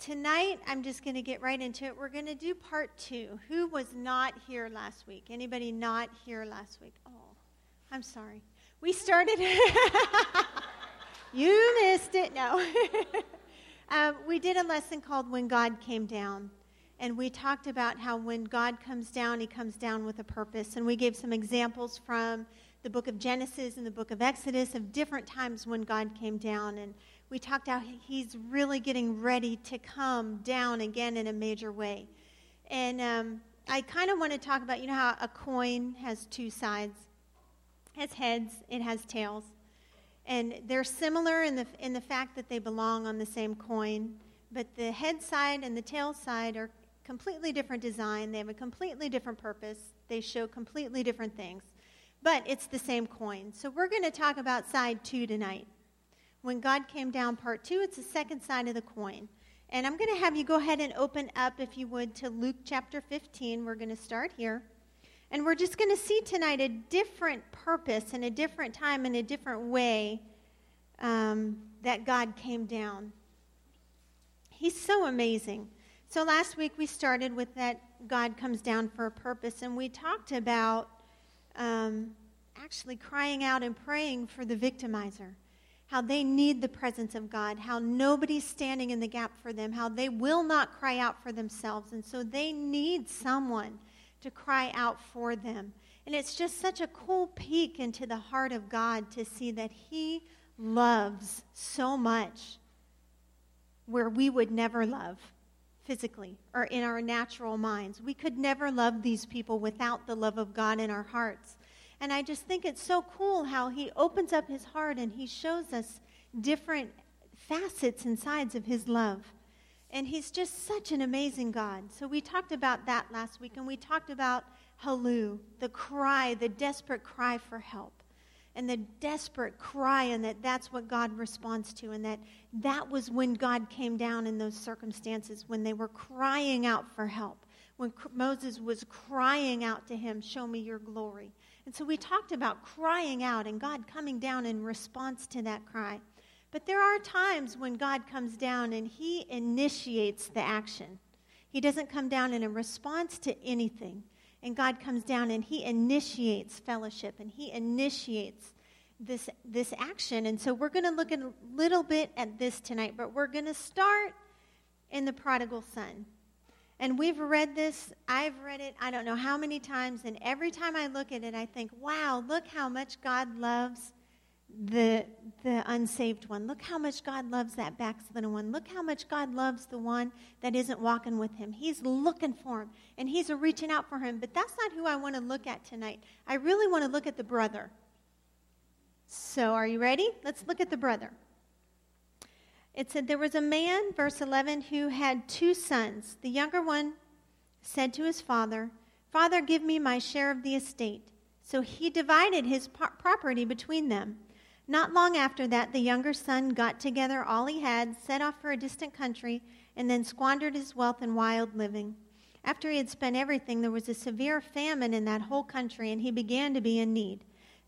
tonight I'm just going to get right into it. We're going to do part two. Who was not here last week? Anybody not here last week? Oh, I'm sorry. We started. you missed it. No. um, we did a lesson called When God Came Down. And we talked about how when God comes down, he comes down with a purpose. And we gave some examples from the book of Genesis and the book of Exodus of different times when God came down. And we talked how he's really getting ready to come down again in a major way. And um, I kind of want to talk about, you know, how a coin has two sides. Has heads, it has tails. And they're similar in the, in the fact that they belong on the same coin. But the head side and the tail side are completely different design. They have a completely different purpose. They show completely different things. But it's the same coin. So we're going to talk about side two tonight. When God came down, part two, it's the second side of the coin. And I'm going to have you go ahead and open up, if you would, to Luke chapter 15. We're going to start here. And we're just going to see tonight a different purpose and a different time and a different way um, that God came down. He's so amazing. So last week we started with that God comes down for a purpose, and we talked about um, actually crying out and praying for the victimizer how they need the presence of God, how nobody's standing in the gap for them, how they will not cry out for themselves. And so they need someone to cry out for them. And it's just such a cool peek into the heart of God to see that He loves so much where we would never love physically or in our natural minds. We could never love these people without the love of God in our hearts. And I just think it's so cool how he opens up his heart and he shows us different facets and sides of his love. And he's just such an amazing God. So we talked about that last week, and we talked about Halloo, the cry, the desperate cry for help. And the desperate cry, and that that's what God responds to, and that that was when God came down in those circumstances, when they were crying out for help, when Moses was crying out to him, Show me your glory. And so we talked about crying out and God coming down in response to that cry. But there are times when God comes down and He initiates the action. He doesn't come down in a response to anything. And God comes down and He initiates fellowship and He initiates this, this action. And so we're going to look a little bit at this tonight, but we're going to start in the prodigal son. And we've read this, I've read it, I don't know how many times, and every time I look at it, I think, wow, look how much God loves the, the unsaved one. Look how much God loves that backslidden one. Look how much God loves the one that isn't walking with him. He's looking for him, and he's reaching out for him. But that's not who I want to look at tonight. I really want to look at the brother. So, are you ready? Let's look at the brother. It said, There was a man, verse 11, who had two sons. The younger one said to his father, Father, give me my share of the estate. So he divided his property between them. Not long after that, the younger son got together all he had, set off for a distant country, and then squandered his wealth in wild living. After he had spent everything, there was a severe famine in that whole country, and he began to be in need.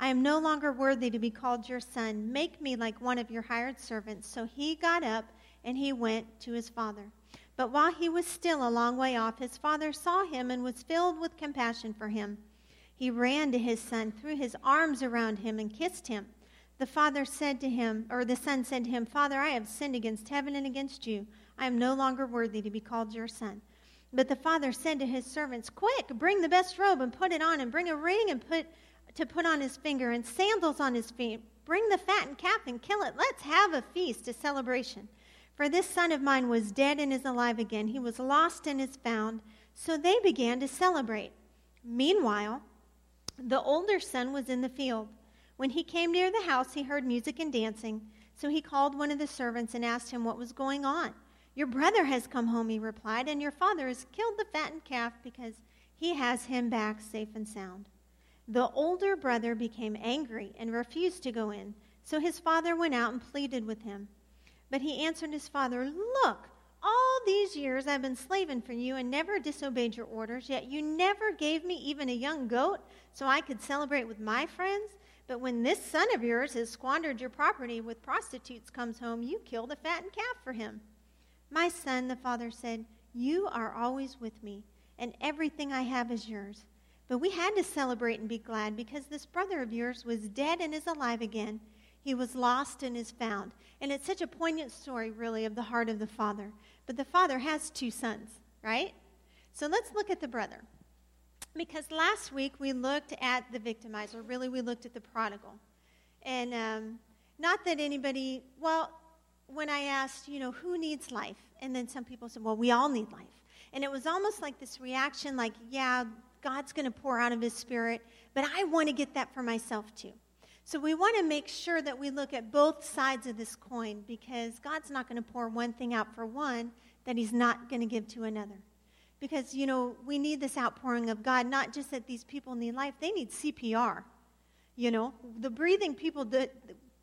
I am no longer worthy to be called your son. Make me like one of your hired servants. So he got up and he went to his father. But while he was still a long way off, his father saw him and was filled with compassion for him. He ran to his son, threw his arms around him, and kissed him. The father said to him, or the son said to him, Father, I have sinned against heaven and against you. I am no longer worthy to be called your son. But the father said to his servants, Quick, bring the best robe and put it on, and bring a ring and put to put on his finger and sandals on his feet. Bring the fattened calf and kill it. Let's have a feast, a celebration. For this son of mine was dead and is alive again. He was lost and is found. So they began to celebrate. Meanwhile, the older son was in the field. When he came near the house, he heard music and dancing. So he called one of the servants and asked him what was going on. Your brother has come home, he replied, and your father has killed the fattened calf because he has him back safe and sound. The older brother became angry and refused to go in. So his father went out and pleaded with him. But he answered his father, Look, all these years I've been slaving for you and never disobeyed your orders, yet you never gave me even a young goat so I could celebrate with my friends. But when this son of yours has squandered your property with prostitutes comes home, you kill the fattened calf for him. My son, the father said, You are always with me, and everything I have is yours. But we had to celebrate and be glad because this brother of yours was dead and is alive again. He was lost and is found. And it's such a poignant story, really, of the heart of the father. But the father has two sons, right? So let's look at the brother. Because last week we looked at the victimizer. Really, we looked at the prodigal. And um, not that anybody, well, when I asked, you know, who needs life? And then some people said, well, we all need life. And it was almost like this reaction like, yeah, God's going to pour out of his spirit, but I want to get that for myself too. So we want to make sure that we look at both sides of this coin because God's not going to pour one thing out for one that he's not going to give to another. Because, you know, we need this outpouring of God, not just that these people need life, they need CPR. You know, the breathing people, the,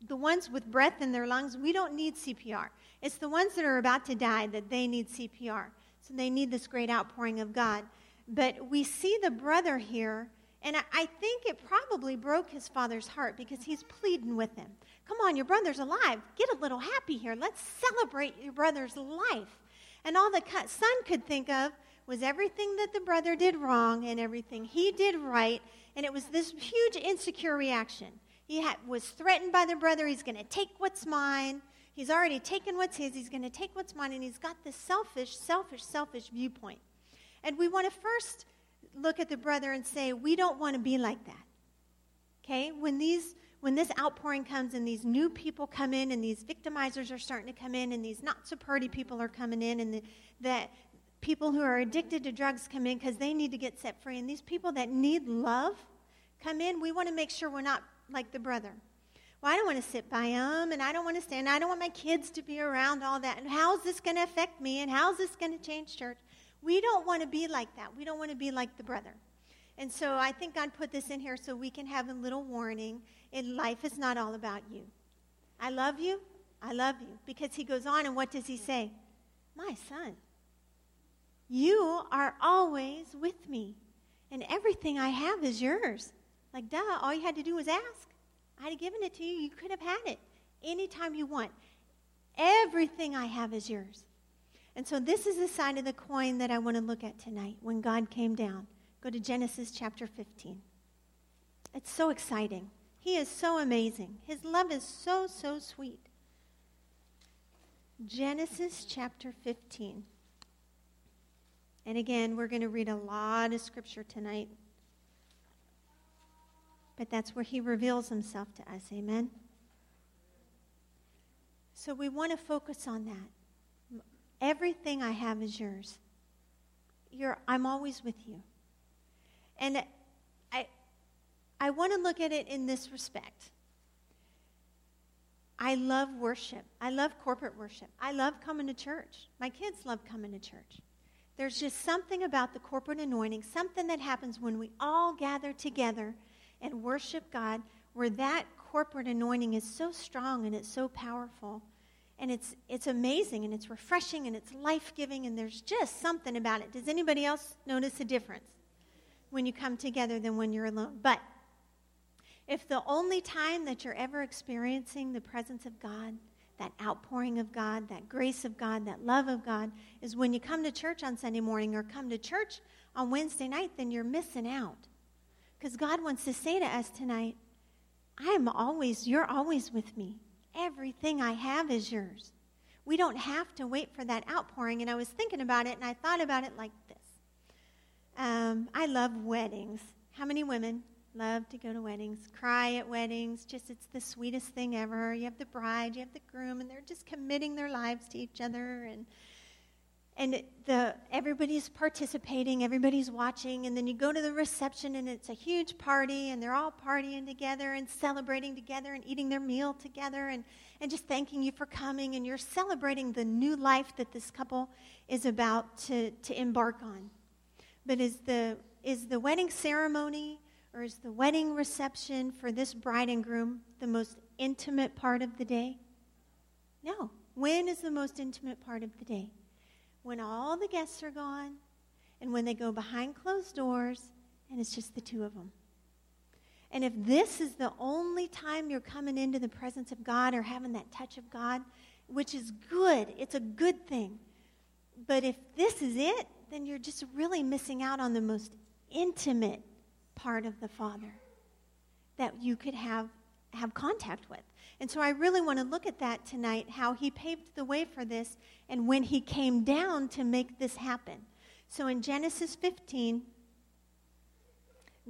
the ones with breath in their lungs, we don't need CPR. It's the ones that are about to die that they need CPR. So they need this great outpouring of God. But we see the brother here, and I think it probably broke his father's heart because he's pleading with him. Come on, your brother's alive. Get a little happy here. Let's celebrate your brother's life. And all the son could think of was everything that the brother did wrong and everything he did right. And it was this huge insecure reaction. He had, was threatened by the brother. He's going to take what's mine. He's already taken what's his. He's going to take what's mine. And he's got this selfish, selfish, selfish viewpoint. And we want to first look at the brother and say, we don't want to be like that. Okay? When these when this outpouring comes and these new people come in and these victimizers are starting to come in and these not so pretty people are coming in and the, that people who are addicted to drugs come in because they need to get set free and these people that need love come in we want to make sure we're not like the brother. Well, I don't want to sit by them, and I don't want to stand. I don't want my kids to be around all that. And how's this going to affect me? And how's this going to change church? We don't want to be like that. We don't want to be like the brother. And so I think God put this in here so we can have a little warning. In life is not all about you. I love you. I love you. Because he goes on, and what does he say? My son, you are always with me, and everything I have is yours. Like, duh, all you had to do was ask. I'd have given it to you. You could have had it anytime you want. Everything I have is yours. And so, this is the side of the coin that I want to look at tonight when God came down. Go to Genesis chapter 15. It's so exciting. He is so amazing. His love is so, so sweet. Genesis chapter 15. And again, we're going to read a lot of scripture tonight. But that's where he reveals himself to us. Amen? So we want to focus on that. Everything I have is yours. You're, I'm always with you. And I, I want to look at it in this respect. I love worship. I love corporate worship. I love coming to church. My kids love coming to church. There's just something about the corporate anointing, something that happens when we all gather together and worship God where that corporate anointing is so strong and it's so powerful. And it's, it's amazing and it's refreshing and it's life giving and there's just something about it. Does anybody else notice a difference when you come together than when you're alone? But if the only time that you're ever experiencing the presence of God, that outpouring of God, that grace of God, that love of God, is when you come to church on Sunday morning or come to church on Wednesday night, then you're missing out. Because God wants to say to us tonight, I am always, you're always with me. Everything I have is yours. We don't have to wait for that outpouring. And I was thinking about it and I thought about it like this um, I love weddings. How many women love to go to weddings, cry at weddings? Just it's the sweetest thing ever. You have the bride, you have the groom, and they're just committing their lives to each other. And and the everybody's participating, everybody's watching, and then you go to the reception and it's a huge party and they're all partying together and celebrating together and eating their meal together and, and just thanking you for coming and you're celebrating the new life that this couple is about to, to embark on. But is the is the wedding ceremony or is the wedding reception for this bride and groom the most intimate part of the day? No. When is the most intimate part of the day? When all the guests are gone and when they go behind closed doors and it's just the two of them. And if this is the only time you're coming into the presence of God or having that touch of God, which is good, it's a good thing. But if this is it, then you're just really missing out on the most intimate part of the Father that you could have, have contact with. And so I really want to look at that tonight how he paved the way for this and when he came down to make this happen. So in Genesis 15,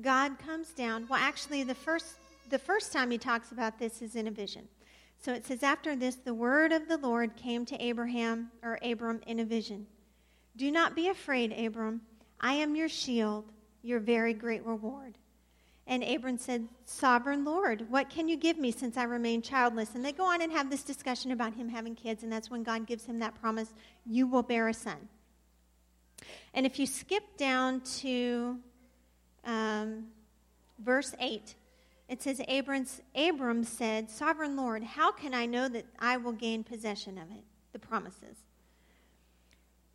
God comes down. Well, actually, the first, the first time he talks about this is in a vision. So it says, After this, the word of the Lord came to Abraham, or Abram, in a vision. Do not be afraid, Abram. I am your shield, your very great reward. And Abram said, Sovereign Lord, what can you give me since I remain childless? And they go on and have this discussion about him having kids, and that's when God gives him that promise you will bear a son. And if you skip down to um, verse 8, it says, Abram said, Sovereign Lord, how can I know that I will gain possession of it? The promises.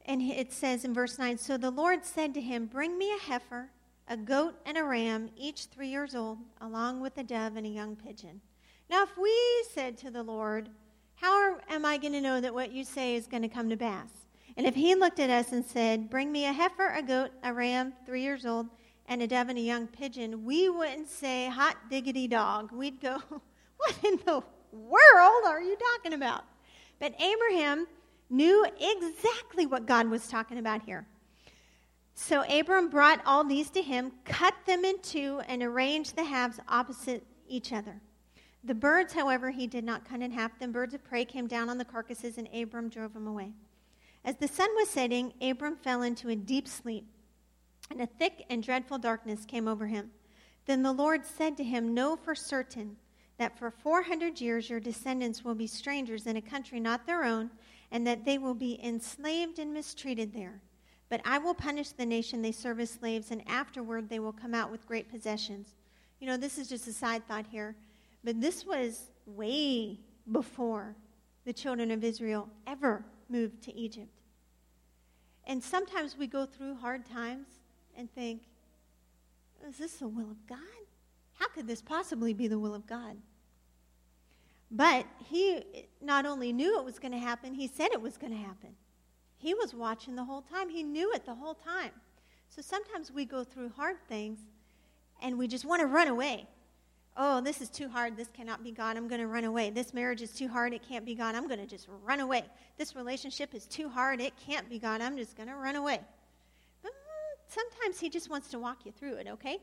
And it says in verse 9, So the Lord said to him, Bring me a heifer a goat and a ram, each three years old, along with a dove and a young pigeon. Now, if we said to the Lord, How am I going to know that what you say is going to come to pass? And if he looked at us and said, Bring me a heifer, a goat, a ram, three years old, and a dove and a young pigeon, we wouldn't say, Hot diggity dog. We'd go, What in the world are you talking about? But Abraham knew exactly what God was talking about here. So Abram brought all these to him, cut them in two, and arranged the halves opposite each other. The birds, however, he did not cut in half. Then birds of prey came down on the carcasses, and Abram drove them away. As the sun was setting, Abram fell into a deep sleep, and a thick and dreadful darkness came over him. Then the Lord said to him, Know for certain that for 400 years your descendants will be strangers in a country not their own, and that they will be enslaved and mistreated there. But I will punish the nation they serve as slaves, and afterward they will come out with great possessions. You know, this is just a side thought here, but this was way before the children of Israel ever moved to Egypt. And sometimes we go through hard times and think, is this the will of God? How could this possibly be the will of God? But he not only knew it was going to happen, he said it was going to happen. He was watching the whole time. He knew it the whole time. So sometimes we go through hard things and we just want to run away. Oh, this is too hard. This cannot be God. I'm going to run away. This marriage is too hard. It can't be God. I'm going to just run away. This relationship is too hard. It can't be God. I'm just going to run away. But mm, sometimes He just wants to walk you through it, okay?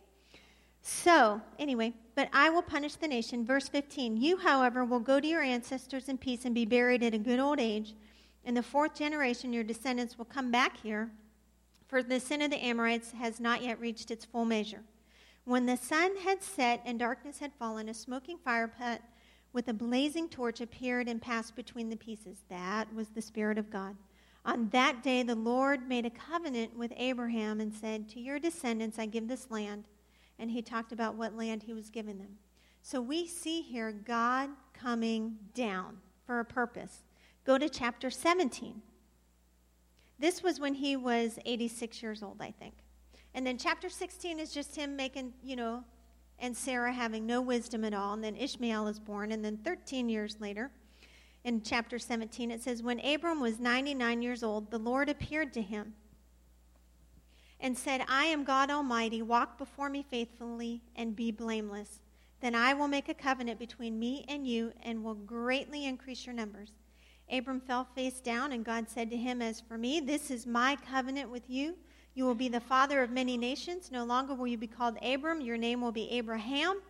So, anyway, but I will punish the nation. Verse 15 You, however, will go to your ancestors in peace and be buried at a good old age. In the fourth generation, your descendants will come back here, for the sin of the Amorites has not yet reached its full measure. When the sun had set and darkness had fallen, a smoking fire pit with a blazing torch appeared and passed between the pieces. That was the Spirit of God. On that day, the Lord made a covenant with Abraham and said, To your descendants I give this land. And he talked about what land he was giving them. So we see here God coming down for a purpose. Go to chapter 17. This was when he was 86 years old, I think. And then chapter 16 is just him making, you know, and Sarah having no wisdom at all. And then Ishmael is born. And then 13 years later, in chapter 17, it says, When Abram was 99 years old, the Lord appeared to him and said, I am God Almighty. Walk before me faithfully and be blameless. Then I will make a covenant between me and you and will greatly increase your numbers. Abram fell face down, and God said to him, As for me, this is my covenant with you. You will be the father of many nations. No longer will you be called Abram, your name will be Abraham.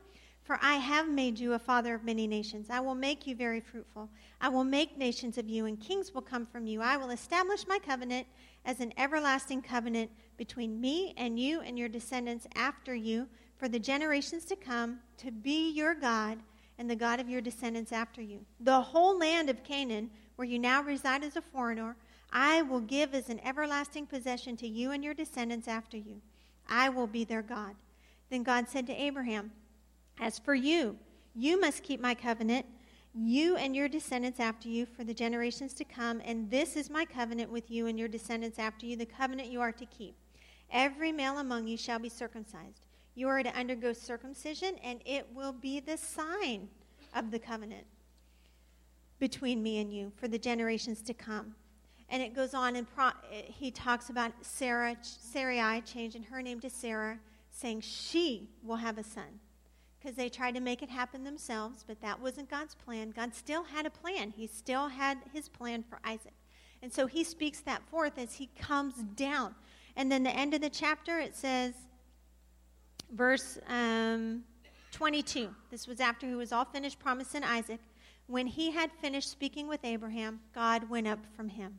For I have made you a father of many nations. I will make you very fruitful. I will make nations of you, and kings will come from you. I will establish my covenant as an everlasting covenant between me and you and your descendants after you for the generations to come, to be your God and the God of your descendants after you. The whole land of Canaan where you now reside as a foreigner, I will give as an everlasting possession to you and your descendants after you. I will be their God. Then God said to Abraham, As for you, you must keep my covenant, you and your descendants after you for the generations to come, and this is my covenant with you and your descendants after you, the covenant you are to keep. Every male among you shall be circumcised. You are to undergo circumcision, and it will be the sign of the covenant between me and you for the generations to come. And it goes on, and pro- he talks about Sarah, Sarai changing her name to Sarah, saying she will have a son. Because they tried to make it happen themselves, but that wasn't God's plan. God still had a plan. He still had his plan for Isaac. And so he speaks that forth as he comes down. And then the end of the chapter, it says, verse um, 22. This was after he was all finished promising Isaac. When he had finished speaking with Abraham, God went up from him.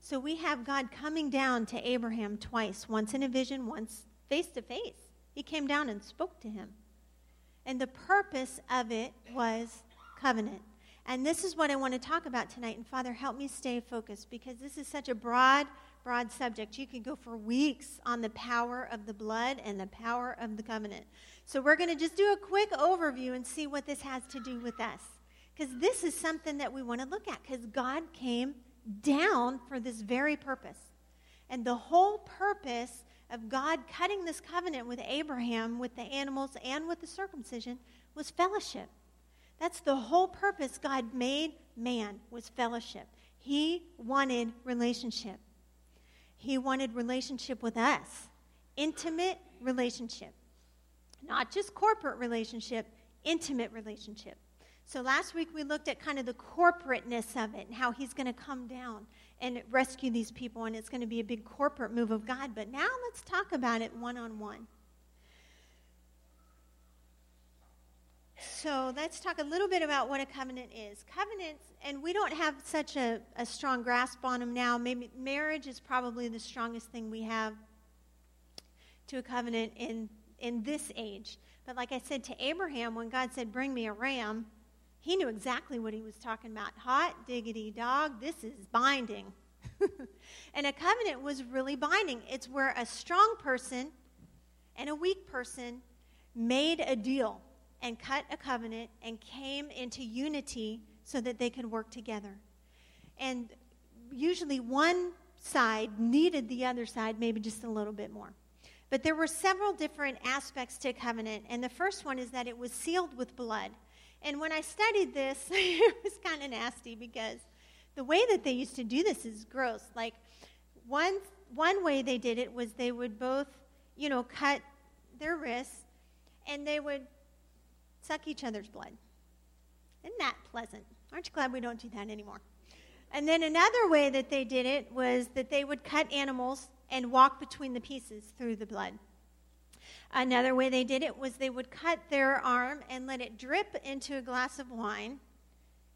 So we have God coming down to Abraham twice, once in a vision, once face to face. He came down and spoke to him. And the purpose of it was covenant. And this is what I want to talk about tonight. And Father, help me stay focused because this is such a broad, broad subject. You could go for weeks on the power of the blood and the power of the covenant. So we're going to just do a quick overview and see what this has to do with us. Because this is something that we want to look at because God came down for this very purpose. And the whole purpose of God cutting this covenant with Abraham, with the animals, and with the circumcision was fellowship. That's the whole purpose God made man was fellowship. He wanted relationship. He wanted relationship with us. Intimate relationship. Not just corporate relationship, intimate relationship. So last week we looked at kind of the corporateness of it and how he's going to come down and rescue these people, and it's going to be a big corporate move of God. But now let's talk about it one on one. So let's talk a little bit about what a covenant is. Covenants, and we don't have such a, a strong grasp on them now. Maybe marriage is probably the strongest thing we have to a covenant in, in this age. But like I said to Abraham, when God said, Bring me a ram, he knew exactly what he was talking about. Hot diggity dog, this is binding. and a covenant was really binding. It's where a strong person and a weak person made a deal and cut a covenant and came into unity so that they could work together. And usually one side needed the other side maybe just a little bit more. But there were several different aspects to covenant, and the first one is that it was sealed with blood. And when I studied this, it was kind of nasty because the way that they used to do this is gross. Like one one way they did it was they would both, you know, cut their wrists and they would suck each other's blood. Isn't that pleasant? Aren't you glad we don't do that anymore? And then another way that they did it was that they would cut animals and walk between the pieces through the blood. Another way they did it was they would cut their arm and let it drip into a glass of wine,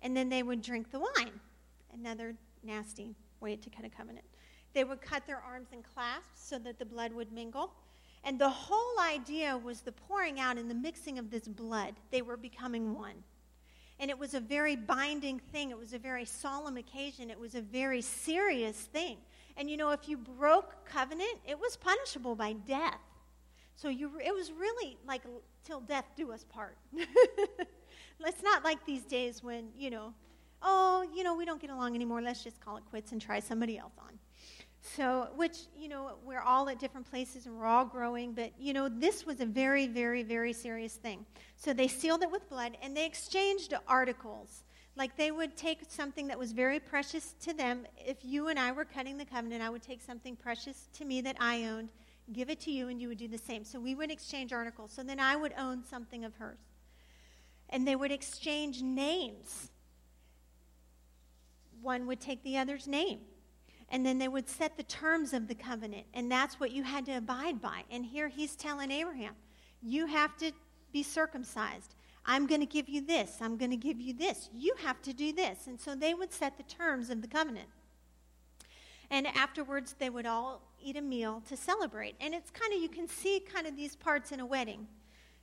and then they would drink the wine. Another nasty way to cut a covenant. They would cut their arms in clasps so that the blood would mingle. And the whole idea was the pouring out and the mixing of this blood. They were becoming one. And it was a very binding thing. It was a very solemn occasion. It was a very serious thing. And you know, if you broke covenant, it was punishable by death. So you, it was really like till death do us part. it's not like these days when, you know, oh, you know, we don't get along anymore. Let's just call it quits and try somebody else on. So, which, you know, we're all at different places and we're all growing, but, you know, this was a very, very, very serious thing. So they sealed it with blood and they exchanged articles. Like they would take something that was very precious to them. If you and I were cutting the covenant, I would take something precious to me that I owned give it to you, and you would do the same. So we would exchange articles. So then I would own something of hers. And they would exchange names. One would take the other's name. And then they would set the terms of the covenant. And that's what you had to abide by. And here he's telling Abraham, you have to be circumcised. I'm going to give you this. I'm going to give you this. You have to do this. And so they would set the terms of the covenant. And afterwards, they would all eat a meal to celebrate. And it's kind of, you can see kind of these parts in a wedding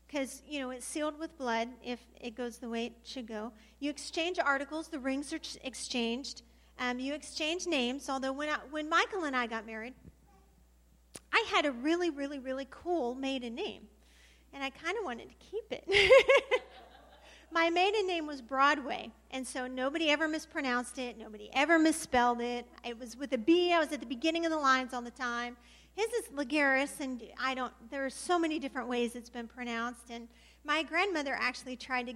because, you know, it's sealed with blood if it goes the way it should go. You exchange articles, the rings are exchanged. Um, you exchange names, although when, I, when Michael and I got married, I had a really, really, really cool maiden name, and I kind of wanted to keep it. My maiden name was Broadway, and so nobody ever mispronounced it. Nobody ever misspelled it. It was with a B. I was at the beginning of the lines all the time. His is Lagaris, and I don't. There are so many different ways it's been pronounced. And my grandmother actually tried to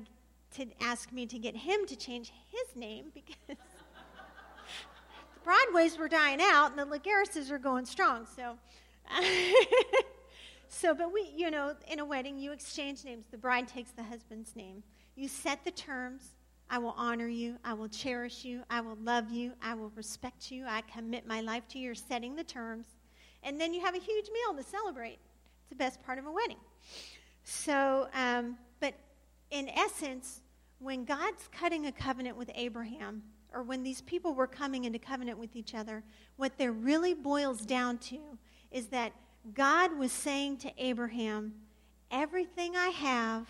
to ask me to get him to change his name because the Broadways were dying out and the Lagarises were going strong. So. so, but we, you know, in a wedding, you exchange names. The bride takes the husband's name. You set the terms. I will honor you. I will cherish you. I will love you. I will respect you. I commit my life to you. Setting the terms. And then you have a huge meal to celebrate. It's the best part of a wedding. So, um, but in essence, when God's cutting a covenant with Abraham, or when these people were coming into covenant with each other, what there really boils down to is that God was saying to Abraham, Everything I have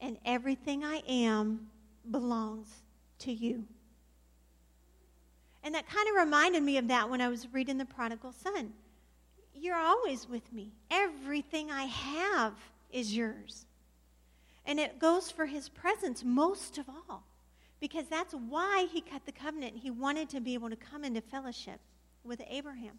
and everything I am belongs to you. And that kind of reminded me of that when I was reading The Prodigal Son. You're always with me. Everything I have is yours. And it goes for his presence most of all, because that's why he cut the covenant. He wanted to be able to come into fellowship with Abraham.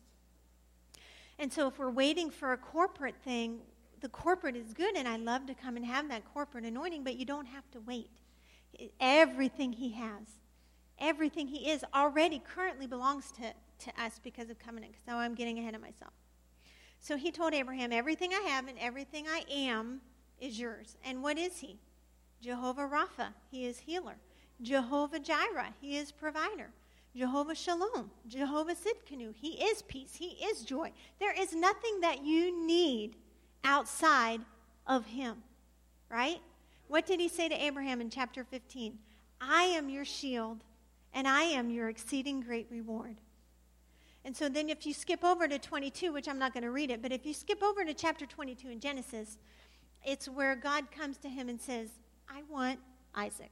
And so if we're waiting for a corporate thing, the corporate is good, and I love to come and have that corporate anointing, but you don't have to wait. Everything he has, everything he is already currently belongs to, to us because of covenant. So I'm getting ahead of myself. So he told Abraham, Everything I have and everything I am is yours. And what is he? Jehovah Rapha, he is healer. Jehovah Jireh, he is provider. Jehovah Shalom, Jehovah Sidkenu, he is peace, he is joy. There is nothing that you need outside of him, right? What did he say to Abraham in chapter 15? I am your shield and I am your exceeding great reward. And so then if you skip over to 22, which I'm not going to read it, but if you skip over to chapter 22 in Genesis, it's where God comes to him and says, I want Isaac.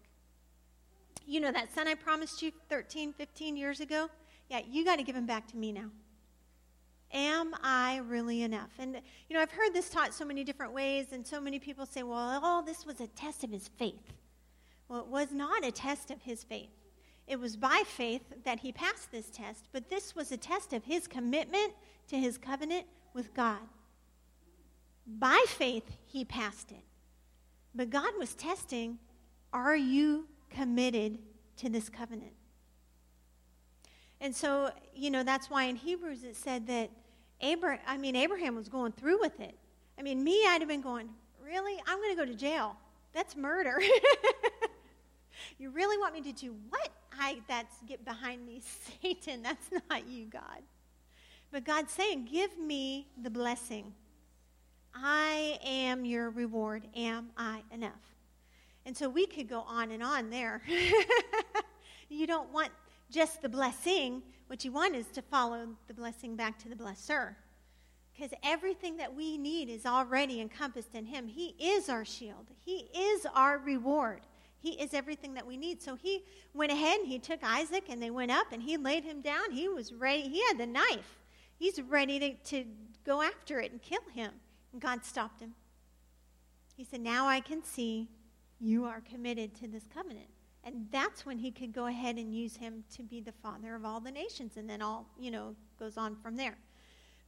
You know that son I promised you 13, 15 years ago? Yeah, you got to give him back to me now. Am I really enough? And, you know, I've heard this taught so many different ways, and so many people say, well, oh, this was a test of his faith. Well, it was not a test of his faith. It was by faith that he passed this test, but this was a test of his commitment to his covenant with God. By faith, he passed it. But God was testing are you committed to this covenant? And so, you know, that's why in Hebrews it said that Abraham, I mean, Abraham was going through with it. I mean, me, I'd have been going, really? I'm going to go to jail. That's murder. you really want me to do what? I, that's get behind me, Satan. That's not you, God. But God's saying, give me the blessing. I am your reward. Am I enough? And so we could go on and on there. you don't want just the blessing. What you want is to follow the blessing back to the blesser. Because everything that we need is already encompassed in Him. He is our shield, He is our reward. He is everything that we need. So he went ahead and he took Isaac and they went up and he laid him down. He was ready. He had the knife. He's ready to, to go after it and kill him. And God stopped him. He said, Now I can see you are committed to this covenant. And that's when he could go ahead and use him to be the father of all the nations. And then all, you know, goes on from there.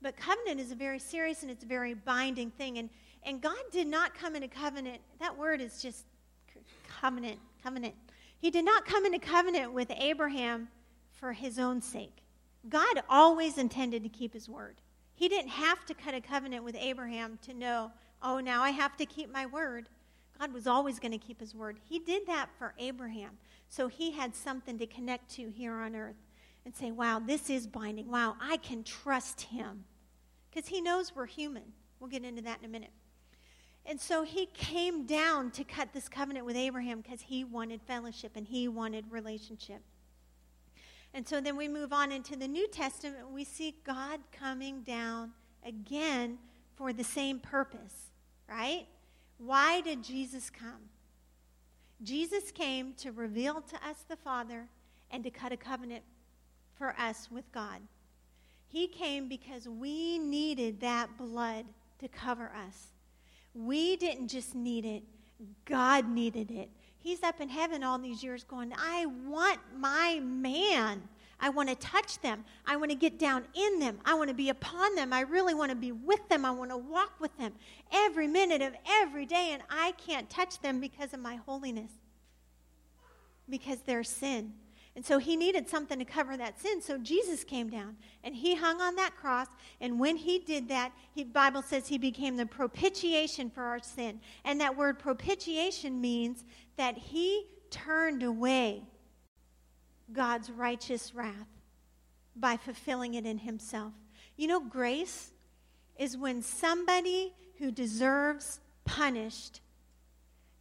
But covenant is a very serious and it's a very binding thing. And, and God did not come into covenant. That word is just covenant, covenant. He did not come into covenant with Abraham for his own sake. God always intended to keep his word. He didn't have to cut a covenant with Abraham to know, oh, now I have to keep my word. God was always going to keep his word. He did that for Abraham. So he had something to connect to here on earth and say, wow, this is binding. Wow, I can trust him. Because he knows we're human. We'll get into that in a minute. And so he came down to cut this covenant with Abraham because he wanted fellowship and he wanted relationship. And so then we move on into the New Testament. We see God coming down again for the same purpose, right? Why did Jesus come? Jesus came to reveal to us the Father and to cut a covenant for us with God. He came because we needed that blood to cover us. We didn't just need it, God needed it. He's up in heaven all these years going, I want my man. I want to touch them. I want to get down in them. I want to be upon them. I really want to be with them. I want to walk with them every minute of every day. And I can't touch them because of my holiness, because they're sin. And so he needed something to cover that sin. So Jesus came down and he hung on that cross. And when he did that, the Bible says he became the propitiation for our sin. And that word propitiation means that he turned away God's righteous wrath by fulfilling it in himself. You know, grace is when somebody who deserves punished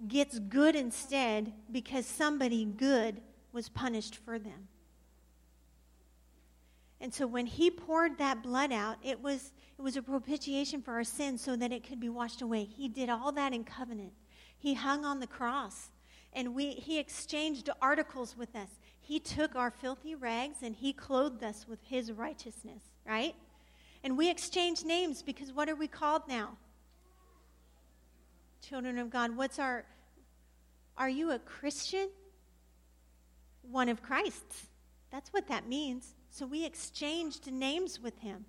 gets good instead because somebody good was punished for them. And so when he poured that blood out, it was, it was a propitiation for our sins so that it could be washed away. He did all that in covenant. He hung on the cross and we, he exchanged articles with us. He took our filthy rags and he clothed us with his righteousness, right? And we exchanged names because what are we called now? Children of God. What's our, are you a Christian? one of Christ's. That's what that means. So we exchanged names with him.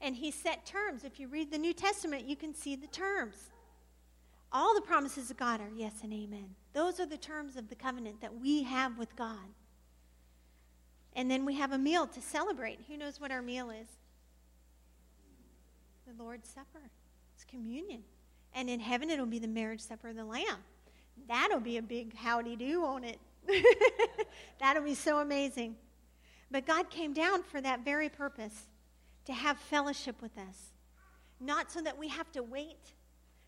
And he set terms. If you read the New Testament, you can see the terms. All the promises of God are yes and amen. Those are the terms of the covenant that we have with God. And then we have a meal to celebrate. Who knows what our meal is? The Lord's Supper. It's communion. And in heaven, it'll be the marriage supper of the Lamb. That'll be a big howdy do, won't it? That'll be so amazing. But God came down for that very purpose to have fellowship with us. Not so that we have to wait,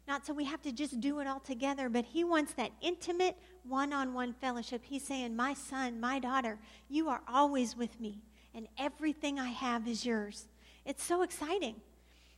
not so we have to just do it all together, but He wants that intimate one on one fellowship. He's saying, My son, my daughter, you are always with me, and everything I have is yours. It's so exciting.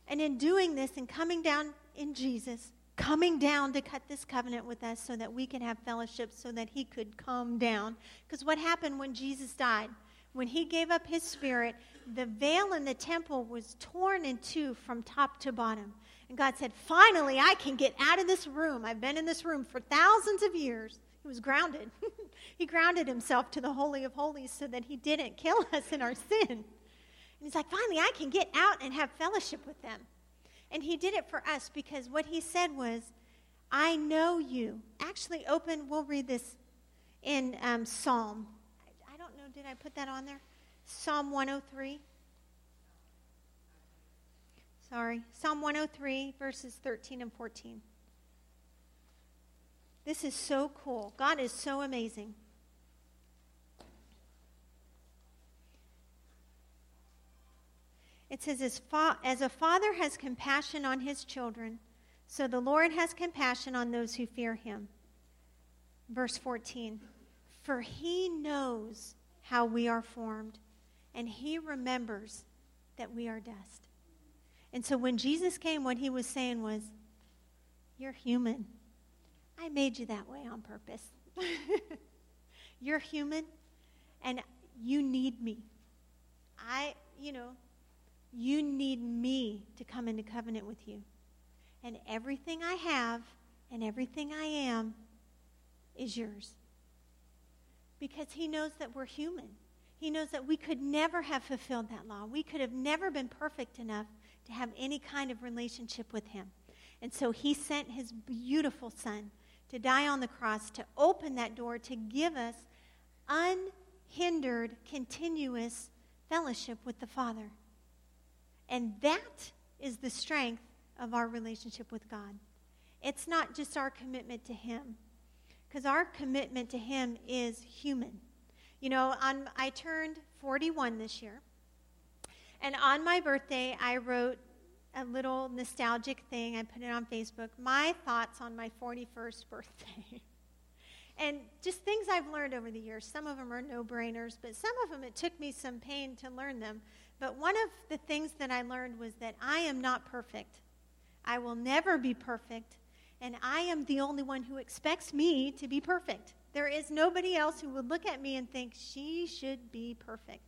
And in doing this and coming down in Jesus, coming down to cut this covenant with us so that we can have fellowship, so that he could come down. Because what happened when Jesus died? When he gave up his spirit, the veil in the temple was torn in two from top to bottom. And God said, Finally, I can get out of this room. I've been in this room for thousands of years. He was grounded. he grounded himself to the Holy of Holies so that he didn't kill us in our sin. And he's like, Finally, I can get out and have fellowship with them. And he did it for us because what he said was, I know you. Actually, open, we'll read this in um, Psalm. I don't know, did I put that on there? Psalm 103. Sorry. Psalm 103, verses 13 and 14. This is so cool. God is so amazing. It says, as, fa- as a father has compassion on his children, so the Lord has compassion on those who fear him. Verse 14 For he knows how we are formed, and he remembers that we are dust. And so when Jesus came, what he was saying was, You're human. I made you that way on purpose. You're human, and you need me. I, you know, you need me to come into covenant with you. And everything I have and everything I am is yours. Because he knows that we're human. He knows that we could never have fulfilled that law. We could have never been perfect enough to have any kind of relationship with him. And so he sent his beautiful son to die on the cross to open that door to give us unhindered, continuous fellowship with the Father. And that is the strength of our relationship with God. It's not just our commitment to Him, because our commitment to Him is human. You know, on, I turned 41 this year, and on my birthday, I wrote a little nostalgic thing. I put it on Facebook my thoughts on my 41st birthday. and just things I've learned over the years. Some of them are no brainers, but some of them it took me some pain to learn them. But one of the things that I learned was that I am not perfect. I will never be perfect, and I am the only one who expects me to be perfect. There is nobody else who would look at me and think she should be perfect.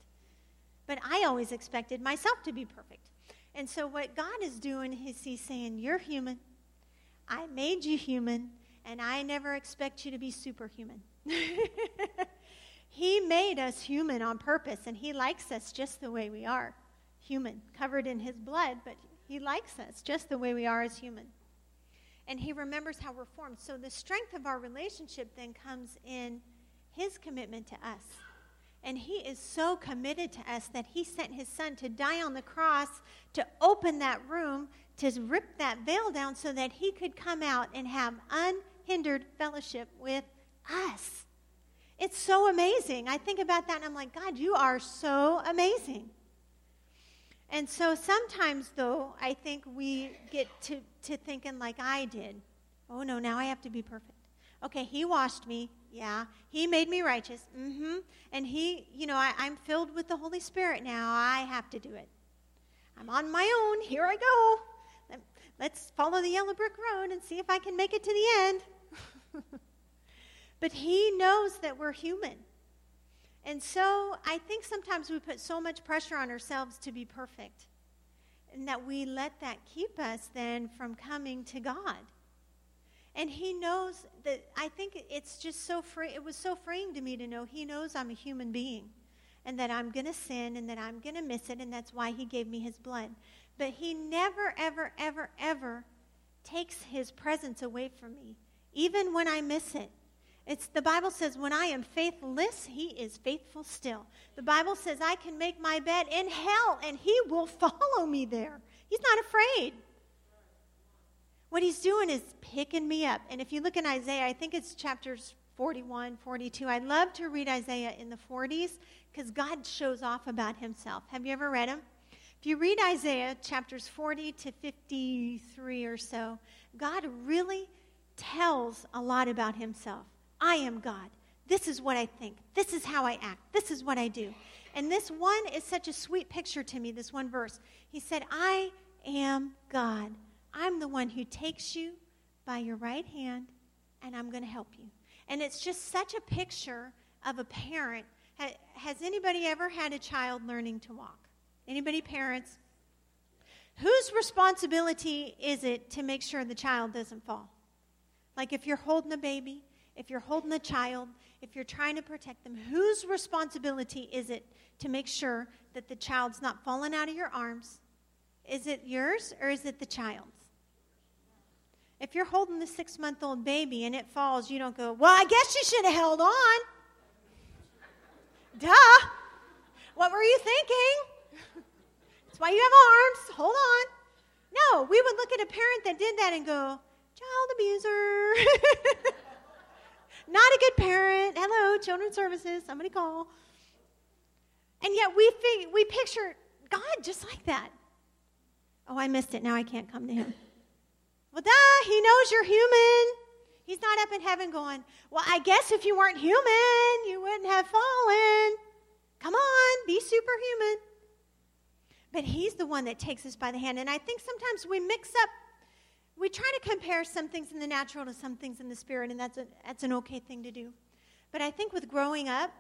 But I always expected myself to be perfect. And so, what God is doing is He's saying, You're human. I made you human, and I never expect you to be superhuman. he made us human on purpose, and He likes us just the way we are human, covered in His blood, but He likes us just the way we are as human. And He remembers how we're formed. So, the strength of our relationship then comes in His commitment to us. And he is so committed to us that he sent his son to die on the cross, to open that room, to rip that veil down so that he could come out and have unhindered fellowship with us. It's so amazing. I think about that and I'm like, God, you are so amazing. And so sometimes, though, I think we get to, to thinking like I did oh, no, now I have to be perfect. Okay, he washed me. Yeah. He made me righteous. Mm-hmm. And he, you know, I, I'm filled with the Holy Spirit now. I have to do it. I'm on my own. Here I go. Let's follow the yellow brick road and see if I can make it to the end. but he knows that we're human. And so I think sometimes we put so much pressure on ourselves to be perfect, and that we let that keep us then from coming to God. And he knows that I think it's just so free. It was so freeing to me to know he knows I'm a human being and that I'm going to sin and that I'm going to miss it, and that's why he gave me his blood. But he never, ever, ever, ever takes his presence away from me, even when I miss it. It's the Bible says when I am faithless, he is faithful still. The Bible says I can make my bed in hell and he will follow me there. He's not afraid. What he's doing is picking me up. And if you look in Isaiah, I think it's chapters 41, 42. I love to read Isaiah in the 40s because God shows off about himself. Have you ever read him? If you read Isaiah chapters 40 to 53 or so, God really tells a lot about himself. I am God. This is what I think. This is how I act. This is what I do. And this one is such a sweet picture to me, this one verse. He said, I am God. I'm the one who takes you by your right hand, and I'm going to help you. And it's just such a picture of a parent. Has anybody ever had a child learning to walk? Anybody, parents? Whose responsibility is it to make sure the child doesn't fall? Like if you're holding a baby, if you're holding a child, if you're trying to protect them, whose responsibility is it to make sure that the child's not falling out of your arms? Is it yours or is it the child's? If you're holding the six month old baby and it falls, you don't go, Well, I guess you should have held on. Duh. What were you thinking? That's why you have arms. Hold on. No, we would look at a parent that did that and go, Child abuser. Not a good parent. Hello, children's services. Somebody call. And yet we, fig- we picture God just like that. Oh, I missed it. Now I can't come to him. Well, duh, he knows you're human. He's not up in heaven going, Well, I guess if you weren't human, you wouldn't have fallen. Come on, be superhuman. But he's the one that takes us by the hand. And I think sometimes we mix up, we try to compare some things in the natural to some things in the spirit, and that's, a, that's an okay thing to do. But I think with growing up,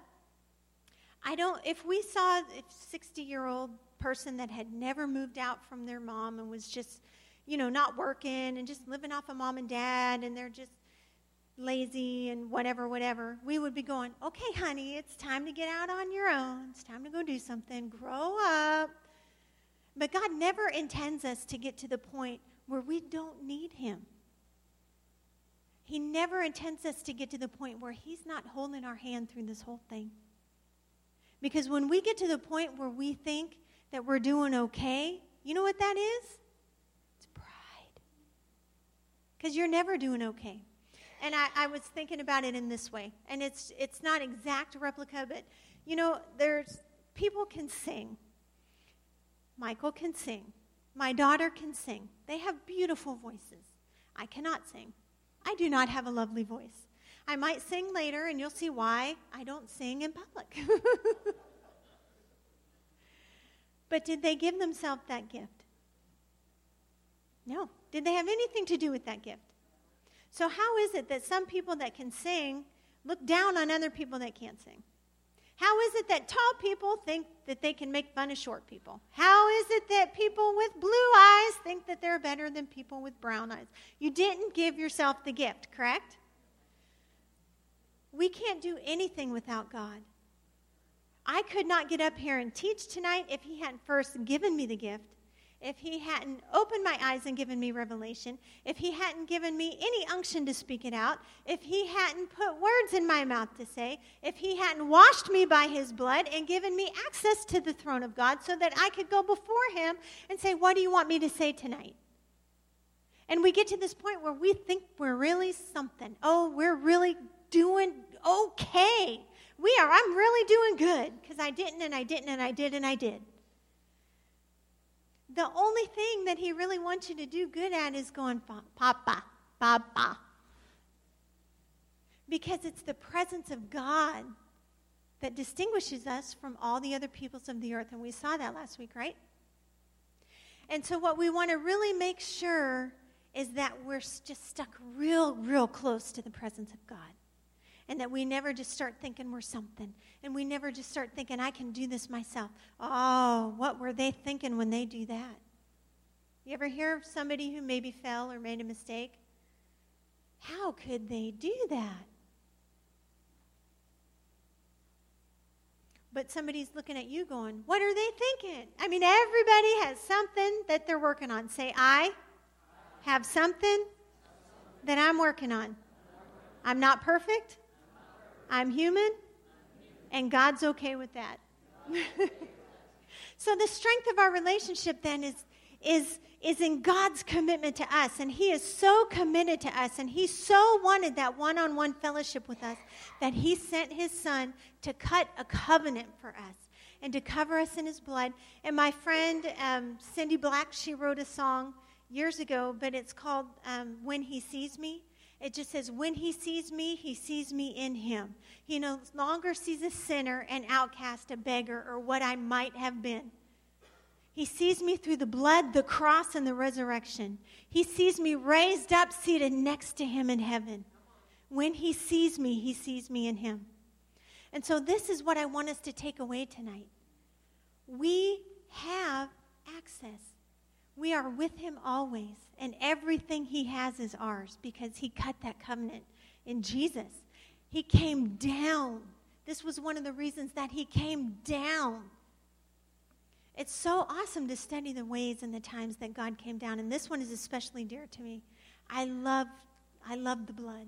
I don't, if we saw a 60 year old person that had never moved out from their mom and was just you know, not working and just living off of mom and dad and they're just lazy and whatever, whatever, we would be going, okay, honey, it's time to get out on your own. It's time to go do something. Grow up. But God never intends us to get to the point where we don't need Him. He never intends us to get to the point where He's not holding our hand through this whole thing. Because when we get to the point where we think that we're doing okay, you know what that is? Because you're never doing okay. And I, I, was thinking about it in this way, and it's it's not exact replica, but you know, there's people can sing. Michael can sing. My daughter can sing. They have beautiful voices. I cannot sing. I do not have a lovely voice. I might sing later, and you'll see why I don't sing in public. but did they give themselves that gift? No. Did they have anything to do with that gift? So, how is it that some people that can sing look down on other people that can't sing? How is it that tall people think that they can make fun of short people? How is it that people with blue eyes think that they're better than people with brown eyes? You didn't give yourself the gift, correct? We can't do anything without God. I could not get up here and teach tonight if He hadn't first given me the gift if he hadn't opened my eyes and given me revelation, if he hadn't given me any unction to speak it out, if he hadn't put words in my mouth to say, if he hadn't washed me by his blood and given me access to the throne of God so that I could go before him and say, What do you want me to say tonight? And we get to this point where we think we're really something. Oh, we're really doing okay. We are. I'm really doing good because I didn't and I didn't and I did and I did the only thing that he really wants you to do good at is going, Papa, Papa. Because it's the presence of God that distinguishes us from all the other peoples of the earth. And we saw that last week, right? And so, what we want to really make sure is that we're just stuck real, real close to the presence of God and that we never just start thinking we're something. And we never just start thinking, I can do this myself. Oh, what were they thinking when they do that? You ever hear of somebody who maybe fell or made a mistake? How could they do that? But somebody's looking at you going, What are they thinking? I mean, everybody has something that they're working on. Say, I have something that I'm working on. I'm not perfect. I'm human, and God's okay with that. so the strength of our relationship then is is is in God's commitment to us and he is so committed to us and he so wanted that one-on-one fellowship with us that he sent his son to cut a covenant for us and to cover us in his blood and my friend um, cindy black she wrote a song years ago but it's called um, when he sees me it just says, when he sees me, he sees me in him. He no longer sees a sinner, an outcast, a beggar, or what I might have been. He sees me through the blood, the cross, and the resurrection. He sees me raised up, seated next to him in heaven. When he sees me, he sees me in him. And so, this is what I want us to take away tonight. We have access. We are with him always, and everything he has is ours because he cut that covenant in Jesus. He came down. This was one of the reasons that he came down. It's so awesome to study the ways and the times that God came down, and this one is especially dear to me. I love, I love the blood.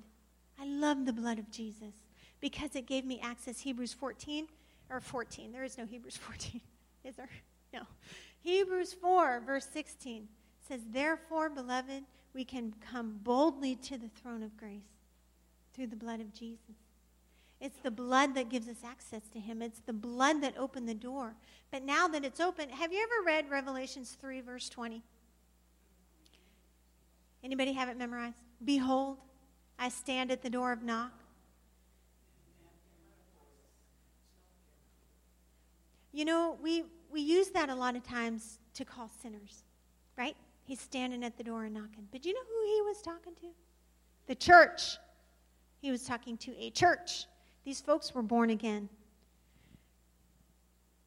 I love the blood of Jesus because it gave me access. Hebrews 14 or 14. There is no Hebrews 14, is there? No. Hebrews 4, verse 16 says, Therefore, beloved, we can come boldly to the throne of grace through the blood of Jesus. It's the blood that gives us access to him. It's the blood that opened the door. But now that it's open, have you ever read Revelations 3 verse 20? Anybody have it memorized? Behold, I stand at the door of knock. You know, we we use that a lot of times to call sinners, right? He's standing at the door and knocking. But you know who he was talking to? The church. He was talking to a church. These folks were born again.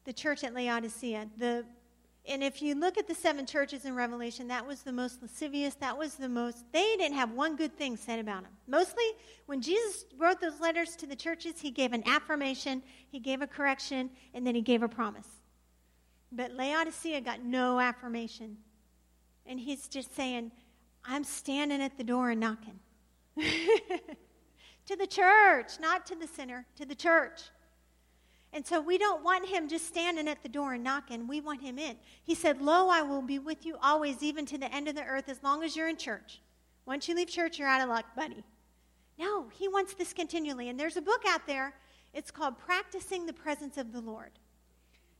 The church at Laodicea, the and if you look at the seven churches in Revelation, that was the most lascivious. That was the most, they didn't have one good thing said about them. Mostly, when Jesus wrote those letters to the churches, he gave an affirmation, he gave a correction, and then he gave a promise. But Laodicea got no affirmation. And he's just saying, I'm standing at the door and knocking. to the church, not to the sinner, to the church. And so we don't want him just standing at the door and knocking. We want him in. He said, Lo, I will be with you always, even to the end of the earth, as long as you're in church. Once you leave church, you're out of luck, buddy. No, he wants this continually. And there's a book out there. It's called Practicing the Presence of the Lord.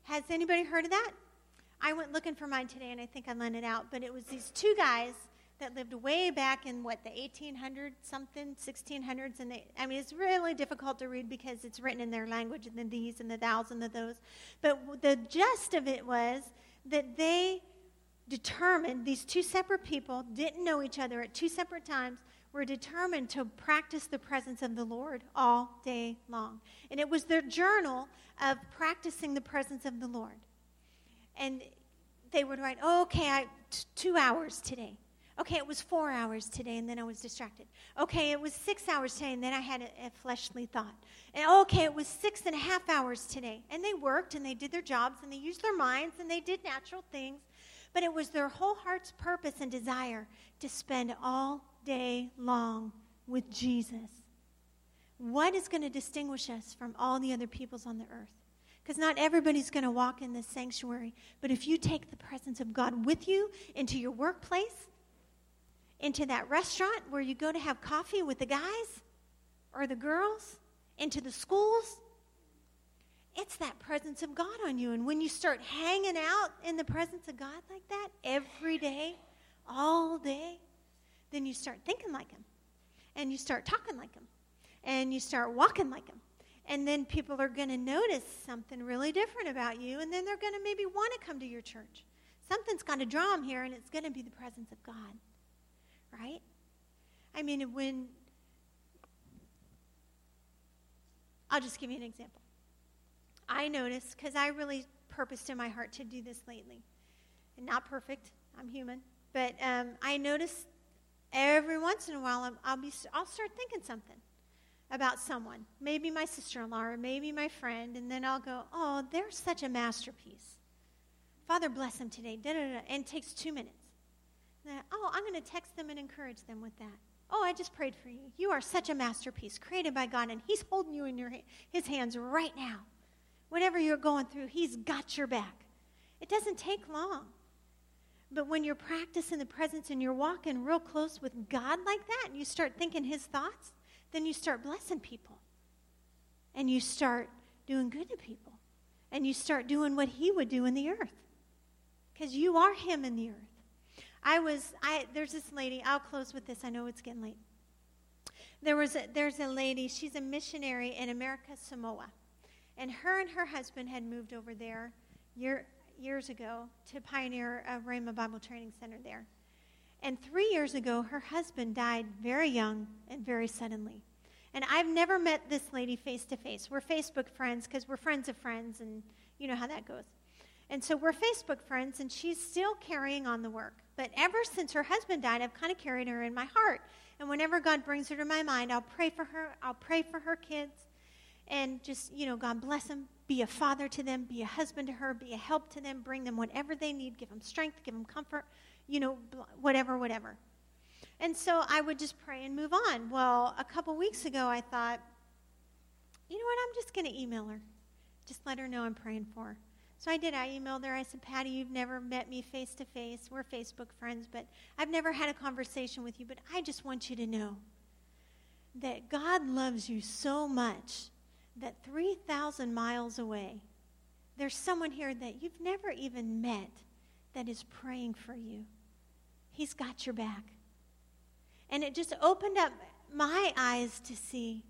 Has anybody heard of that? I went looking for mine today and I think I lent it out, but it was these two guys that lived way back in what the 1800s something 1600s and they i mean it's really difficult to read because it's written in their language and the these and the thous and the those but the gist of it was that they determined these two separate people didn't know each other at two separate times were determined to practice the presence of the Lord all day long. And it was their journal of practicing the presence of the Lord. And they would write, oh, okay, I, t- two hours today. Okay, it was four hours today, and then I was distracted. Okay, it was six hours today, and then I had a, a, fleshly thought. And oh, okay, it was six and a half hours today. And they worked, and they did their jobs, and they used their minds, and they did natural things. But it was their whole heart's purpose and desire to spend all day long with Jesus. What is going to distinguish us from all the other peoples on the earth? Because not everybody's going to walk in this sanctuary. But if you take the presence of God with you into your workplace, into that restaurant where you go to have coffee with the guys or the girls, into the schools. It's that presence of God on you. And when you start hanging out in the presence of God like that every day, all day, then you start thinking like Him. And you start talking like Him. And you start walking like Him. And then people are going to notice something really different about you. And then they're going to maybe want to come to your church. something's going to draw them here, and it's going to be the presence of God right? I mean, when. I'll just give you an example. I noticed, because I really purposed in my heart to do this lately. And not perfect, I'm human. But um, I notice every once in a while i will be, I'll start thinking something about someone, maybe my sister in law or maybe my friend, and then I'll go, oh, they're such a masterpiece. Father, bless them today. Da, da, da. And it takes two minutes that, oh, I'm going to text them and encourage them with that. Oh, I just prayed for you. You are such a masterpiece created by God, and He's holding you in your, His hands right now. Whatever you're going through, He's got your back. It doesn't take long. But when you're practicing the presence and you're walking real close with God like that, and you start thinking His thoughts, then you start blessing people. And you start doing good to people. And you start doing what He would do in the earth. Because you are Him in the earth. I was, I, there's this lady, I'll close with this, I know it's getting late. There was a, there's a lady, she's a missionary in American Samoa. And her and her husband had moved over there year, years ago to pioneer a Rhema Bible Training Center there. And three years ago, her husband died very young and very suddenly. And I've never met this lady face to face. We're Facebook friends because we're friends of friends, and you know how that goes. And so we're Facebook friends, and she's still carrying on the work. But ever since her husband died, I've kind of carried her in my heart. And whenever God brings her to my mind, I'll pray for her. I'll pray for her kids. And just, you know, God bless them. Be a father to them. Be a husband to her. Be a help to them. Bring them whatever they need. Give them strength. Give them comfort. You know, whatever, whatever. And so I would just pray and move on. Well, a couple weeks ago, I thought, you know what? I'm just going to email her. Just let her know I'm praying for her. So I did. I emailed her. I said, Patty, you've never met me face to face. We're Facebook friends, but I've never had a conversation with you. But I just want you to know that God loves you so much that 3,000 miles away, there's someone here that you've never even met that is praying for you. He's got your back. And it just opened up my eyes to see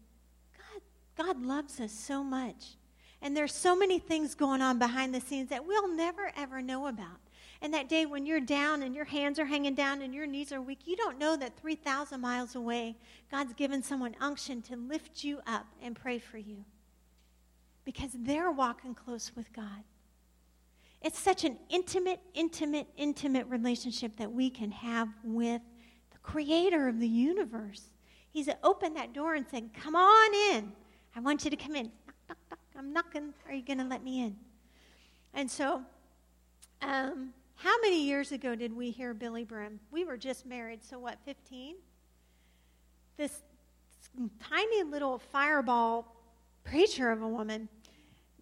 God, God loves us so much and there's so many things going on behind the scenes that we'll never, ever know about. And that day when you're down and your hands are hanging down and your knees are weak, you don't know that 3,000 miles away, God's given someone unction to lift you up and pray for you because they're walking close with God. It's such an intimate, intimate, intimate relationship that we can have with the creator of the universe. He's opened that door and said, Come on in. I want you to come in. I'm knocking. Are you going to let me in? And so, um, how many years ago did we hear Billye Brim? We were just married, so what, 15? This tiny little fireball preacher of a woman.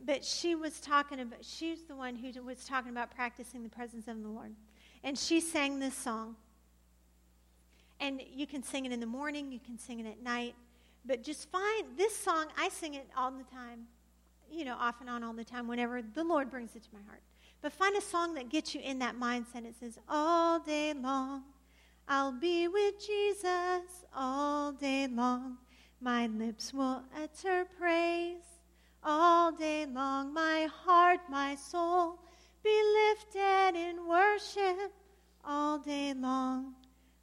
But she was talking about, she's the one who was talking about practicing the presence of the Lord. And she sang this song. And you can sing it in the morning, you can sing it at night. But just find this song, I sing it all the time you know, off and on all the time whenever the Lord brings it to my heart. But find a song that gets you in that mindset. It says, All day long, I'll be with Jesus all day long. My lips will utter praise. All day long, my heart, my soul be lifted in worship. All day long,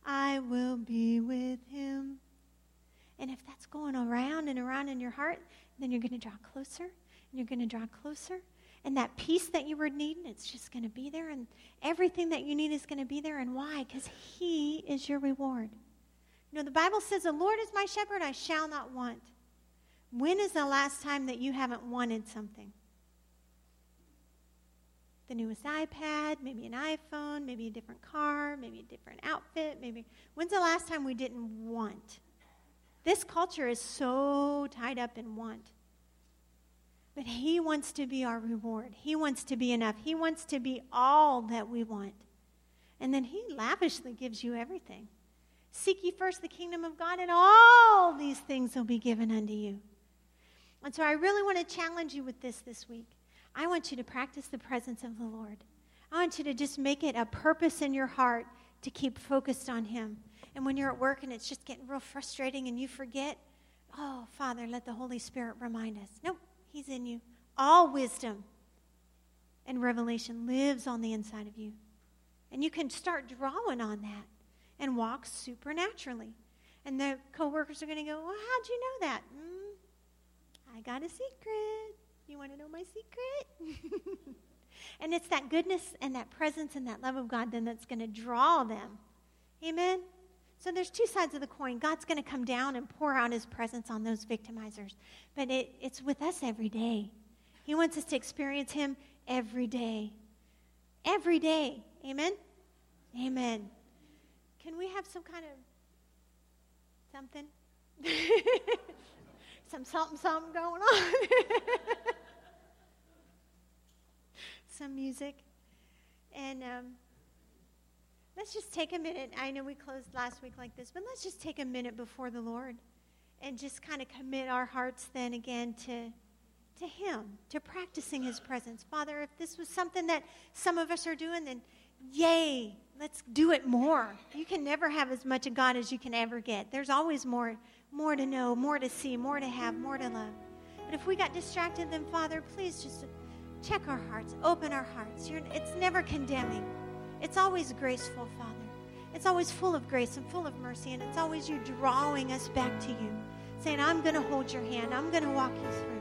I will be with him. And if that's going around and around in your heart, then you're going to draw closer and you're going to draw closer. And that peace that you were needing, it's just going to be there. And everything that you need is going to be there. And why? Because He is your reward. You know, the Bible says, The Lord is my shepherd, I shall not want. When is the last time that you haven't wanted something? The newest iPad, maybe an iPhone, maybe a different car, maybe a different outfit, maybe. When's the last time we didn't want? This culture is so tied up in want. But He wants to be our reward. He wants to be enough. He wants to be all that we want. And then He lavishly gives you everything. Seek ye first the kingdom of God, and all these things will be given unto you. And so I really want to challenge you with this this week. I want you to practice the presence of the Lord. I want you to just make it a purpose in your heart to keep focused on Him. And when you're at work and it's just getting real frustrating and you forget, oh, Father, let the Holy Spirit remind us. Nope, He's in you. All wisdom and revelation lives on the inside of you. And you can start drawing on that and walk supernaturally. And the coworkers are going to go, Well, how'd you know that? Mm, I got a secret. You want to know my secret? and it's that goodness and that presence and that love of God then that's going to draw them. Amen? So there's two sides of the coin. God's going to come down and pour out his presence on those victimizers. But it, it's with us every day. He wants us to experience him every day. Every day. Amen? Amen. Can we have some kind of something? some something, something going on. some music. And um, let's just take a minute. I know we closed last week like this, but let's just take a minute before the Lord and just kind of commit our hearts then again to to him, to practicing his presence. Father, if this was something that some of us are doing, then yay, let's do it more. You can never have as much of God as you can ever get. There's always more, more to know, more to see, more to have, more to love. But if we got distracted, then Father, please just check our hearts, open our hearts. You're, it's never condemning. It's always graceful, Father. It's always full of grace and full of mercy, and it's always you drawing us back to you, saying, I'm going to hold your hand, I'm going to walk you through.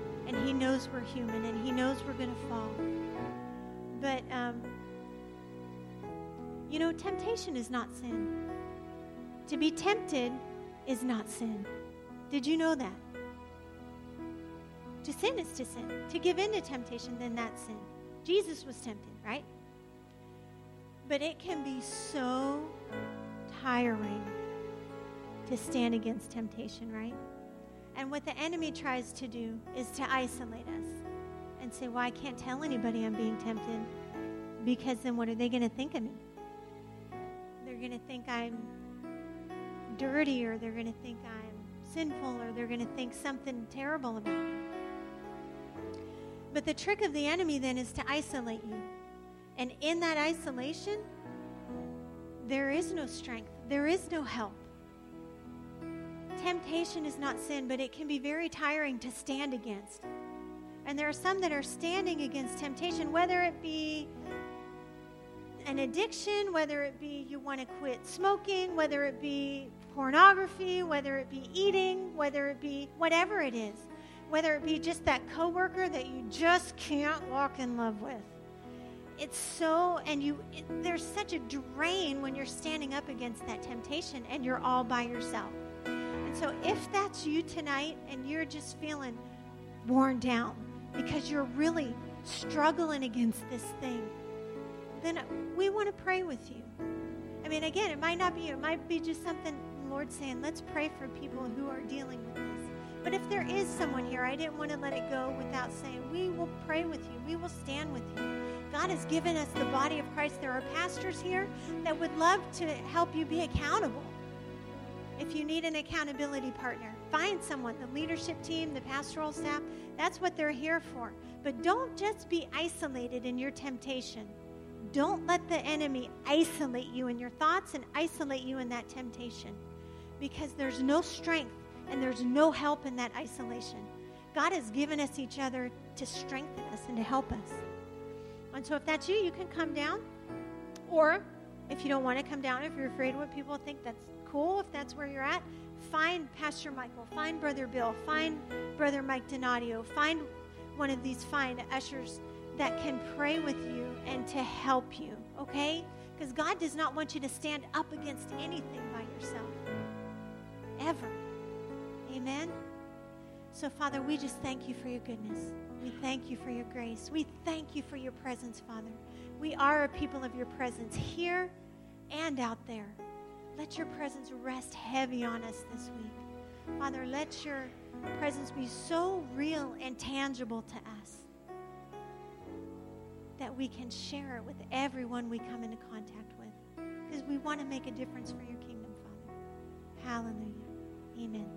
And He knows we're human and He knows we're going to fall. But, um, you know, temptation is not sin. To be tempted is not sin. Did you know that? To sin is to sin. To give in to temptation, then that's sin. Jesus was tempted, right? But it can be so tiring to stand against temptation, right? And what the enemy tries to do is to isolate us and say, Well, I can't tell anybody I'm being tempted because then what are they going to think of me? They're going to think I'm dirty or they're going to think I'm sinful or they're going to think something terrible about me. But the trick of the enemy then is to isolate you and in that isolation, there is no strength, there is no help. Temptation is not sin, but it can be very tiring to stand against. And there are some that are standing against temptation, whether it be an addiction, whether it be you want to quit smoking, whether it be pornography, whether it be eating, whether it be whatever it is, whether it be just that coworker that you just can't walk in love with it's so and you it, there's such a drain when you're standing up against that temptation and you're all by yourself and so if that's you tonight and you're just feeling worn down because you're really struggling against this thing then we want to pray with you i mean again it might not be you it might be just something Lord saying, let's pray for people who are dealing with this. But if there is someone here, I didn't want to let it go without saying, we will pray with you. We will stand with you. God has given us the body of Christ. There are pastors here that would love to help you be accountable. If you need an accountability partner, find someone, the leadership team, the pastoral staff. That's what they're here for. But don't just be isolated in your temptation. Don't let the enemy isolate you in your thoughts and isolate you in that temptation because there's no strength and there's no help in that isolation. God has given us each other to strengthen us and to help us. And so if that's you, you can come down. Or if you don't want to come down, if you're afraid what people think, that's cool. If that's where you're at, find Pastor Michael, find Brother Bill, find Brother Mike Donadio, find one of these fine ushers that can pray with you and to help you, okay? Because God does not want you to stand up against anything by yourself. Ever. Amen? So, Father, we just thank you for your goodness. We thank you for your grace. We thank you for your presence, Father. We are a people of your presence here and out there. Let your presence rest heavy on us this week. Father, let your presence be so real and tangible to us that we can share it with everyone we come into contact with because we want to make a difference for your kingdom, Father. Hallelujah. Amen.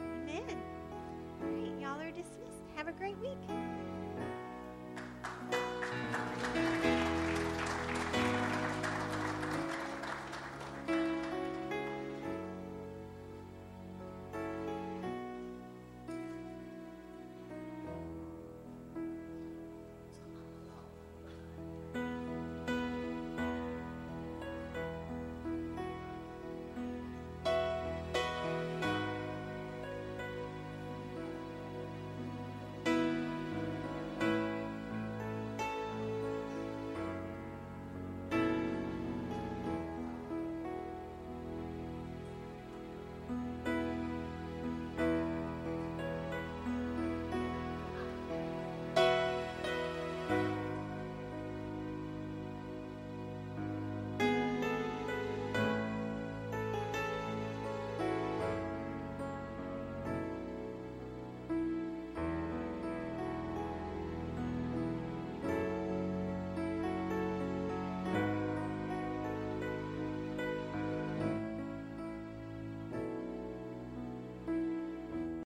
Amen. All right, y'all are dismissed. Have a great week.